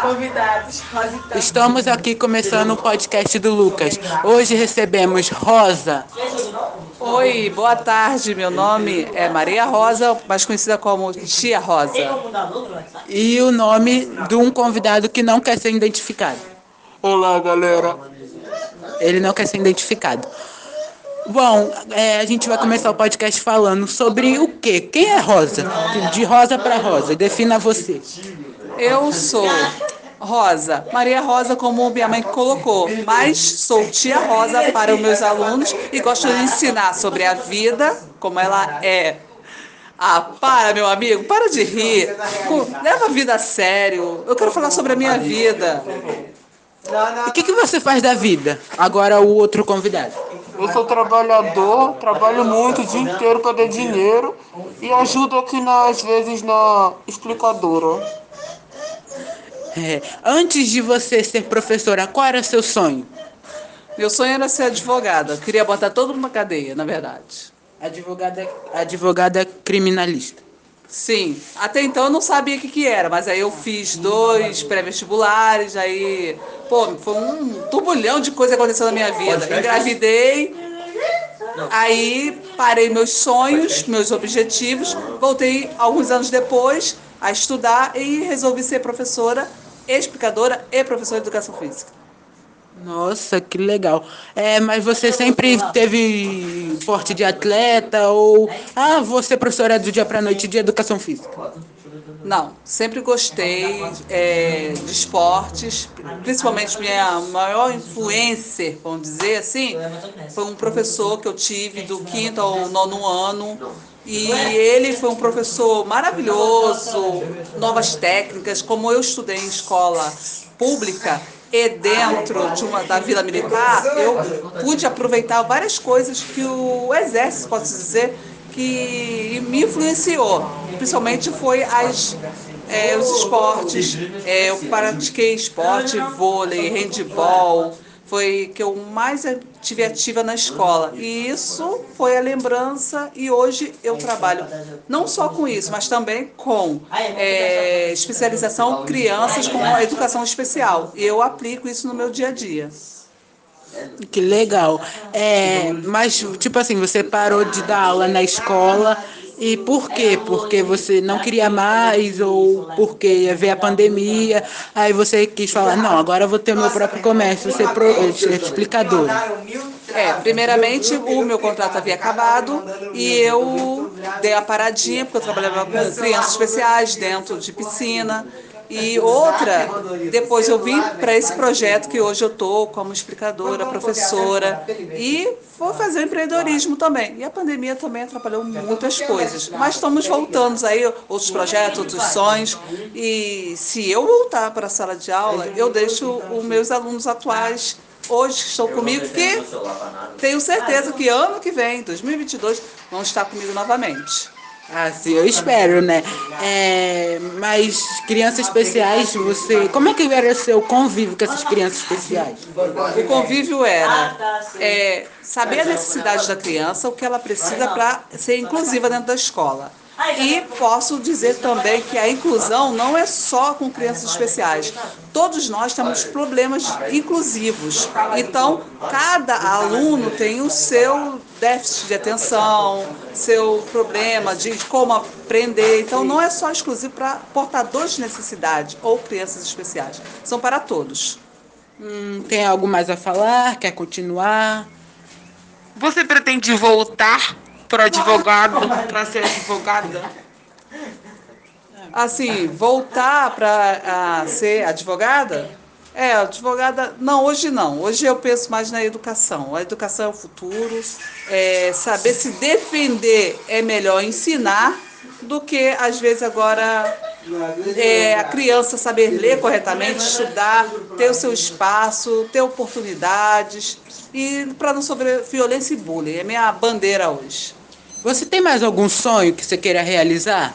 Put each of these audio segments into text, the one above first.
Convidados. Estamos aqui começando o podcast do Lucas. Hoje recebemos Rosa. Oi, boa tarde. Meu nome é Maria Rosa, mais conhecida como Tia Rosa. E o nome de um convidado que não quer ser identificado. Olá, galera. Ele não quer ser identificado. Bom, é, a gente vai começar o podcast falando sobre o quê? Quem é Rosa? De Rosa para Rosa. Defina você. Eu sou Rosa, Maria Rosa, como minha mãe colocou, mas sou tia Rosa para os meus alunos e gosto de ensinar sobre a vida, como ela é. Ah, para, meu amigo, para de rir. Leva a vida a sério. Eu quero falar sobre a minha vida. O que, que você faz da vida? Agora o outro convidado. Eu sou trabalhador, trabalho muito o dia inteiro para ter dinheiro e ajudo aqui na, às vezes na explicadora. É, antes de você ser professora, qual era seu sonho? Meu sonho era ser advogada. Eu queria botar todo mundo na cadeia, na verdade. Advogada, advogada criminalista. Sim, até então eu não sabia o que, que era, mas aí eu fiz dois pré-vestibulares, aí, pô, foi um turbulhão de coisa acontecendo na minha vida. Engravidei, aí parei meus sonhos, meus objetivos, voltei alguns anos depois a estudar e resolvi ser professora, explicadora e professora de educação física. Nossa, que legal. É, mas você sempre teve porte de atleta ou ah, você professora do dia para noite de educação física? Não, sempre gostei é, de esportes, principalmente minha maior influência, vamos dizer assim, foi um professor que eu tive do quinto ao nono ano e ele foi um professor maravilhoso, novas técnicas, como eu estudei em escola pública, e dentro de uma, da Vila Militar, eu pude aproveitar várias coisas que o Exército, posso dizer, que me influenciou. Principalmente foi as, é, os esportes. É, eu pratiquei esporte, vôlei, handball, foi que eu mais tive ativa na escola. E isso foi a lembrança e hoje eu trabalho não só com isso, mas também com é, especialização crianças com educação especial. E eu aplico isso no meu dia a dia. Que legal. É, mas, tipo assim, você parou de dar aula na escola e por quê? Porque você não queria mais ou porque ver a pandemia, aí você quis falar, não, agora vou ter meu próprio comércio, ser, pro. É, primeiramente o meu contrato havia acabado e eu dei a paradinha, porque eu trabalhava com crianças especiais dentro de piscina. E outra, depois eu vim para esse projeto que hoje eu estou como explicadora, professora. e vou fazer empreendedorismo também. E a pandemia também atrapalhou muitas coisas. Mas estamos voltando aí, outros projetos, outros sonhos. E se eu voltar para a sala de aula, eu deixo os meus alunos atuais hoje que estão comigo, que tenho certeza que ano que vem, 2022, vão estar comigo novamente. Ah, sim, eu espero, né? É, mas crianças especiais, você. Como é que era o seu convívio com essas crianças especiais? O convívio era é, saber a necessidade da criança, o que ela precisa para ser inclusiva dentro da escola. E posso dizer também que a inclusão não é só com crianças especiais. Todos nós temos problemas inclusivos. Então, cada aluno tem o seu déficit de atenção, seu problema de como aprender. Então, não é só exclusivo para portadores de necessidade ou crianças especiais. São para todos. Hum, tem algo mais a falar? Quer continuar? Você pretende voltar para advogado, para ser advogada? Assim, voltar para ser advogada? É, advogada. Não, hoje não. Hoje eu penso mais na educação. A educação é o futuro. É, saber se defender é melhor ensinar do que, às vezes, agora é, a criança saber ler corretamente, estudar, ter o seu espaço, ter oportunidades e para não sofrer violência e bullying. É minha bandeira hoje. Você tem mais algum sonho que você queira realizar?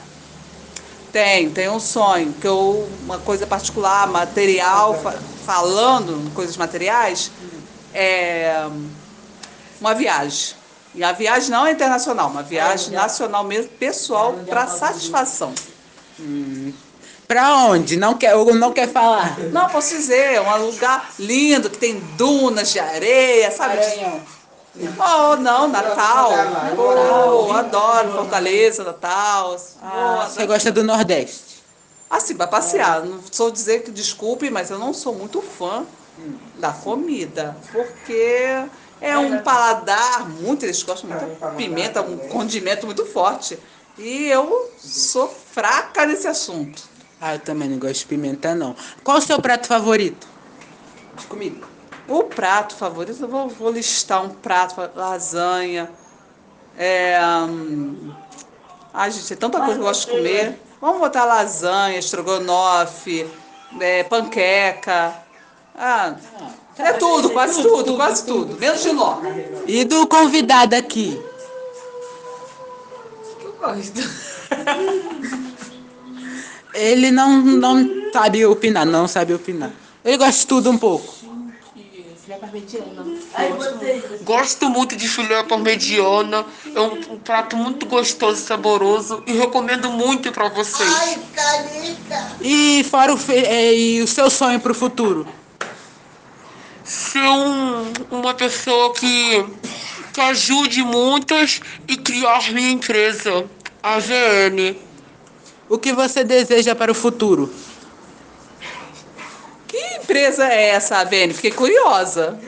Tem, tem um sonho, que eu, uma coisa particular, material, fa falando coisas materiais, é uma viagem. E a viagem não é internacional, uma viagem nacional mesmo, pessoal, para satisfação. Hum, Pra onde? Não quer, ou não quer falar? Não, posso dizer, é um lugar lindo, que tem dunas de areia, sabe? Oh, não, Natal. Oh, adoro Fortaleza, Natal. Ah, Oh, você gosta do Nordeste? Assim, para passear. Não sou dizer que desculpe, mas eu não sou muito fã da comida, porque é um paladar muito, eles gostam muito de pimenta, um condimento muito forte. E eu sou fraca nesse assunto. Ah, eu também não gosto de pimenta, não. Qual o seu prato favorito? De comida. O prato favorito, eu vou, vou listar um prato, lasanha. É, hum, ai, gente, é tanta coisa que eu gosto de comer. Vamos botar lasanha, estrogonofe, é, panqueca. Ah, é tudo, quase tudo, quase tudo. Menos de nó. E do convidado aqui? Eu gosto. Ele não, não sabe opinar, não sabe opinar. Ele gosta de tudo um pouco. Gosto muito de filé parmegiana. É um, um prato muito gostoso e saboroso. E recomendo muito pra vocês. E fora o, fe- é, e o seu sonho pro futuro? Ser um, uma pessoa que, que ajude muitas e criar minha empresa. A VN. O que você deseja para o futuro? Que empresa é essa, Vene? Fiquei curiosa.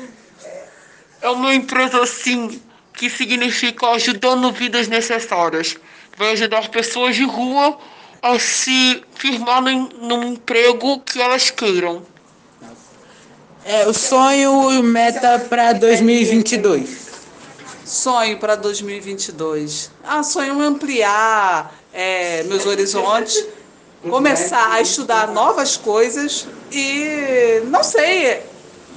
É uma empresa assim que significa ajudando vidas necessárias. Vai ajudar pessoas de rua a se firmar num, num emprego que elas queiram. É, o sonho e meta para 2022. Sonho para 2022. Ah, sonho ampliar é, meus horizontes, começar a estudar novas coisas e não sei,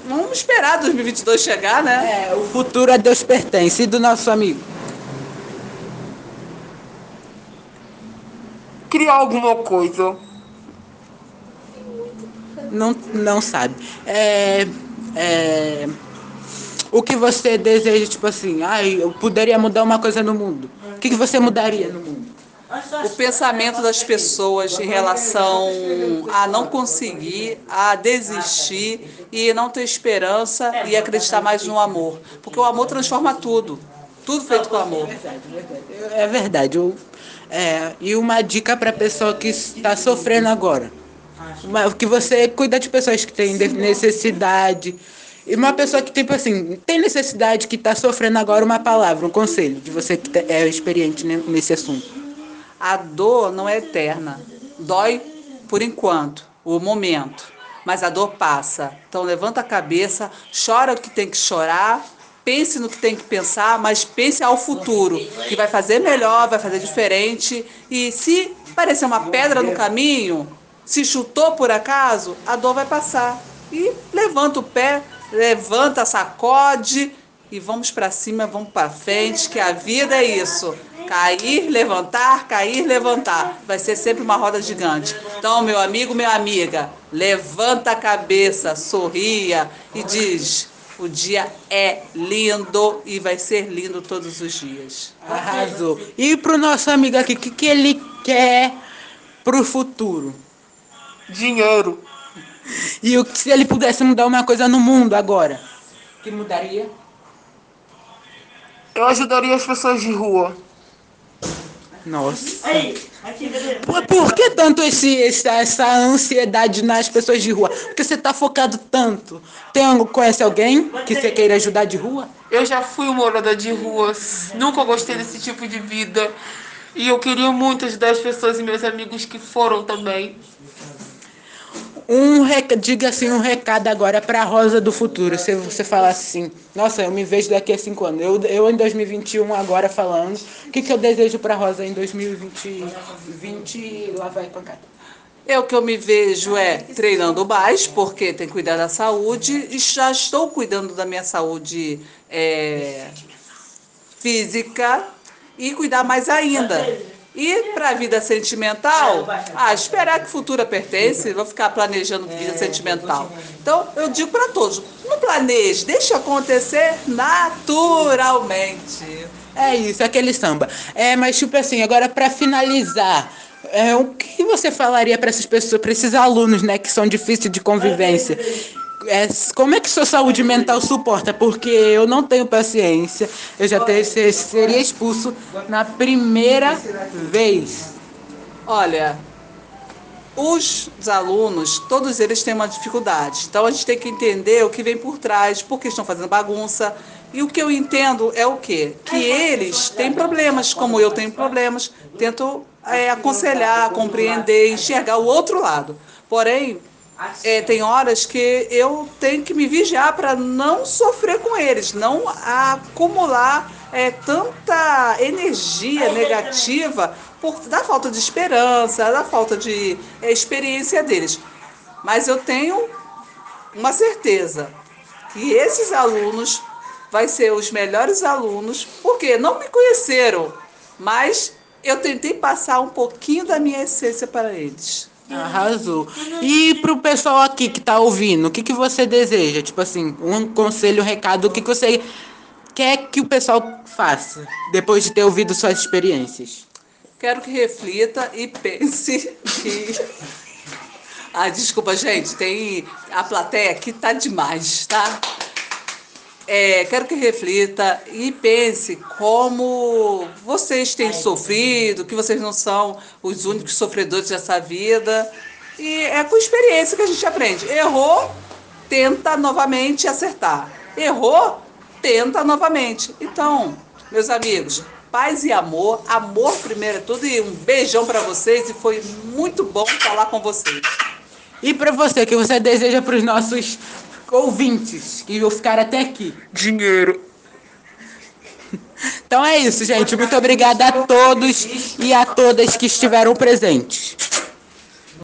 vamos esperar 2022 chegar, né? É, o futuro a Deus pertence. E do nosso amigo? Criar alguma coisa. Não, não sabe. É, é, o que você deseja, tipo assim, ai, eu poderia mudar uma coisa no mundo. O que, que você mudaria no mundo? O pensamento das pessoas em relação a não conseguir, a desistir e não ter esperança e acreditar mais no amor. Porque o amor transforma tudo. Tudo feito com amor. É verdade. eu- é, e uma dica para pessoa que está sofrendo agora. Que você cuida de pessoas que têm de- necessidade. E uma pessoa que, tipo assim, tem necessidade, que está sofrendo agora, uma palavra, um conselho, de você que é experiente ne- nesse assunto. A dor não é eterna. Dói por enquanto, o momento. Mas a dor passa. Então levanta a cabeça, chora o que tem que chorar, pense no que tem que pensar, mas pense ao futuro, que vai fazer melhor, vai fazer diferente. E se parecer uma pedra no caminho, se chutou por acaso, a dor vai passar. E levanta o pé, levanta, sacode e vamos para cima, vamos para frente, que a vida é isso. Cair, levantar, cair, levantar. Vai ser sempre uma roda gigante. Então, meu amigo, minha amiga, levanta a cabeça, sorria e diz: o dia é lindo e vai ser lindo todos os dias. Arrasou. E pro nosso amigo aqui, o que, que ele quer pro futuro? Dinheiro. E o que se ele pudesse mudar uma coisa no mundo agora? Que mudaria? Eu ajudaria as pessoas de rua. Nossa. Por, por que tanto esse, essa, essa ansiedade nas pessoas de rua? Porque você tá focado tanto. Tem, algum- conhece alguém que você queira ajudar de rua? Eu já fui um morador de ruas, nunca gostei desse tipo de vida. E eu queria muito ajudar as pessoas e meus amigos que foram também. Um rec... Diga assim um recado agora pra Rosa do futuro. Se você falar assim, nossa, eu me vejo daqui a cinco anos. Eu, eu em 2021 agora falando. O que, que eu desejo pra Rosa em 2020? 20, lá vai pancada. Eu que eu me vejo é treinando mais, porque tem que cuidar da saúde, e já estou cuidando da minha saúde é, física e cuidar mais ainda. E para a vida sentimental, ah, esperar que o futuro pertence, vou ficar planejando vida sentimental. Então, eu digo para todos, não planeje, deixe acontecer naturalmente. É isso, aquele samba. É, mas tipo assim, agora pra finalizar, É, o que você falaria para essas pessoas, para esses alunos, né, que são difíceis de convivência? É, como é que sua saúde mental suporta? Porque eu não tenho paciência. Eu já ter, seria expulso na primeira vez. Olha, os alunos, todos eles têm uma dificuldade. Então a gente tem que entender o que vem por trás, por que estão fazendo bagunça. E o que eu entendo é o quê? Que eles têm problemas, como eu tenho problemas. Tento é, aconselhar, compreender, enxergar o outro lado. Porém, é, tem horas que eu tenho que me vigiar para não sofrer com eles, não acumular é, tanta energia negativa por, da falta de esperança, da falta de é, experiência deles. Mas eu tenho uma certeza que esses alunos vai ser os melhores alunos, porque não me conheceram, mas eu tentei passar um pouquinho da minha essência para eles. Arrasou. E pro pessoal aqui que tá ouvindo, o que, que você deseja? Tipo assim, um conselho, um recado, o que, que você quer que o pessoal faça depois de ter ouvido suas experiências? Quero que reflita e pense que. Ah, desculpa, gente, tem. A plateia aqui tá demais, tá? É, quero que reflita e pense como vocês têm sofrido, que vocês não são os únicos sofredores dessa vida. E é com experiência que a gente aprende. Errou, tenta novamente acertar. Errou, tenta novamente. Então, meus amigos, paz e amor, amor primeiro é tudo e um beijão para vocês e foi muito bom falar com vocês. E para você, que você deseja para os nossos ouvintes que vão ficar até aqui? Dinheiro. Então é isso, gente. Muito obrigada a todos e a todas que estiveram presentes.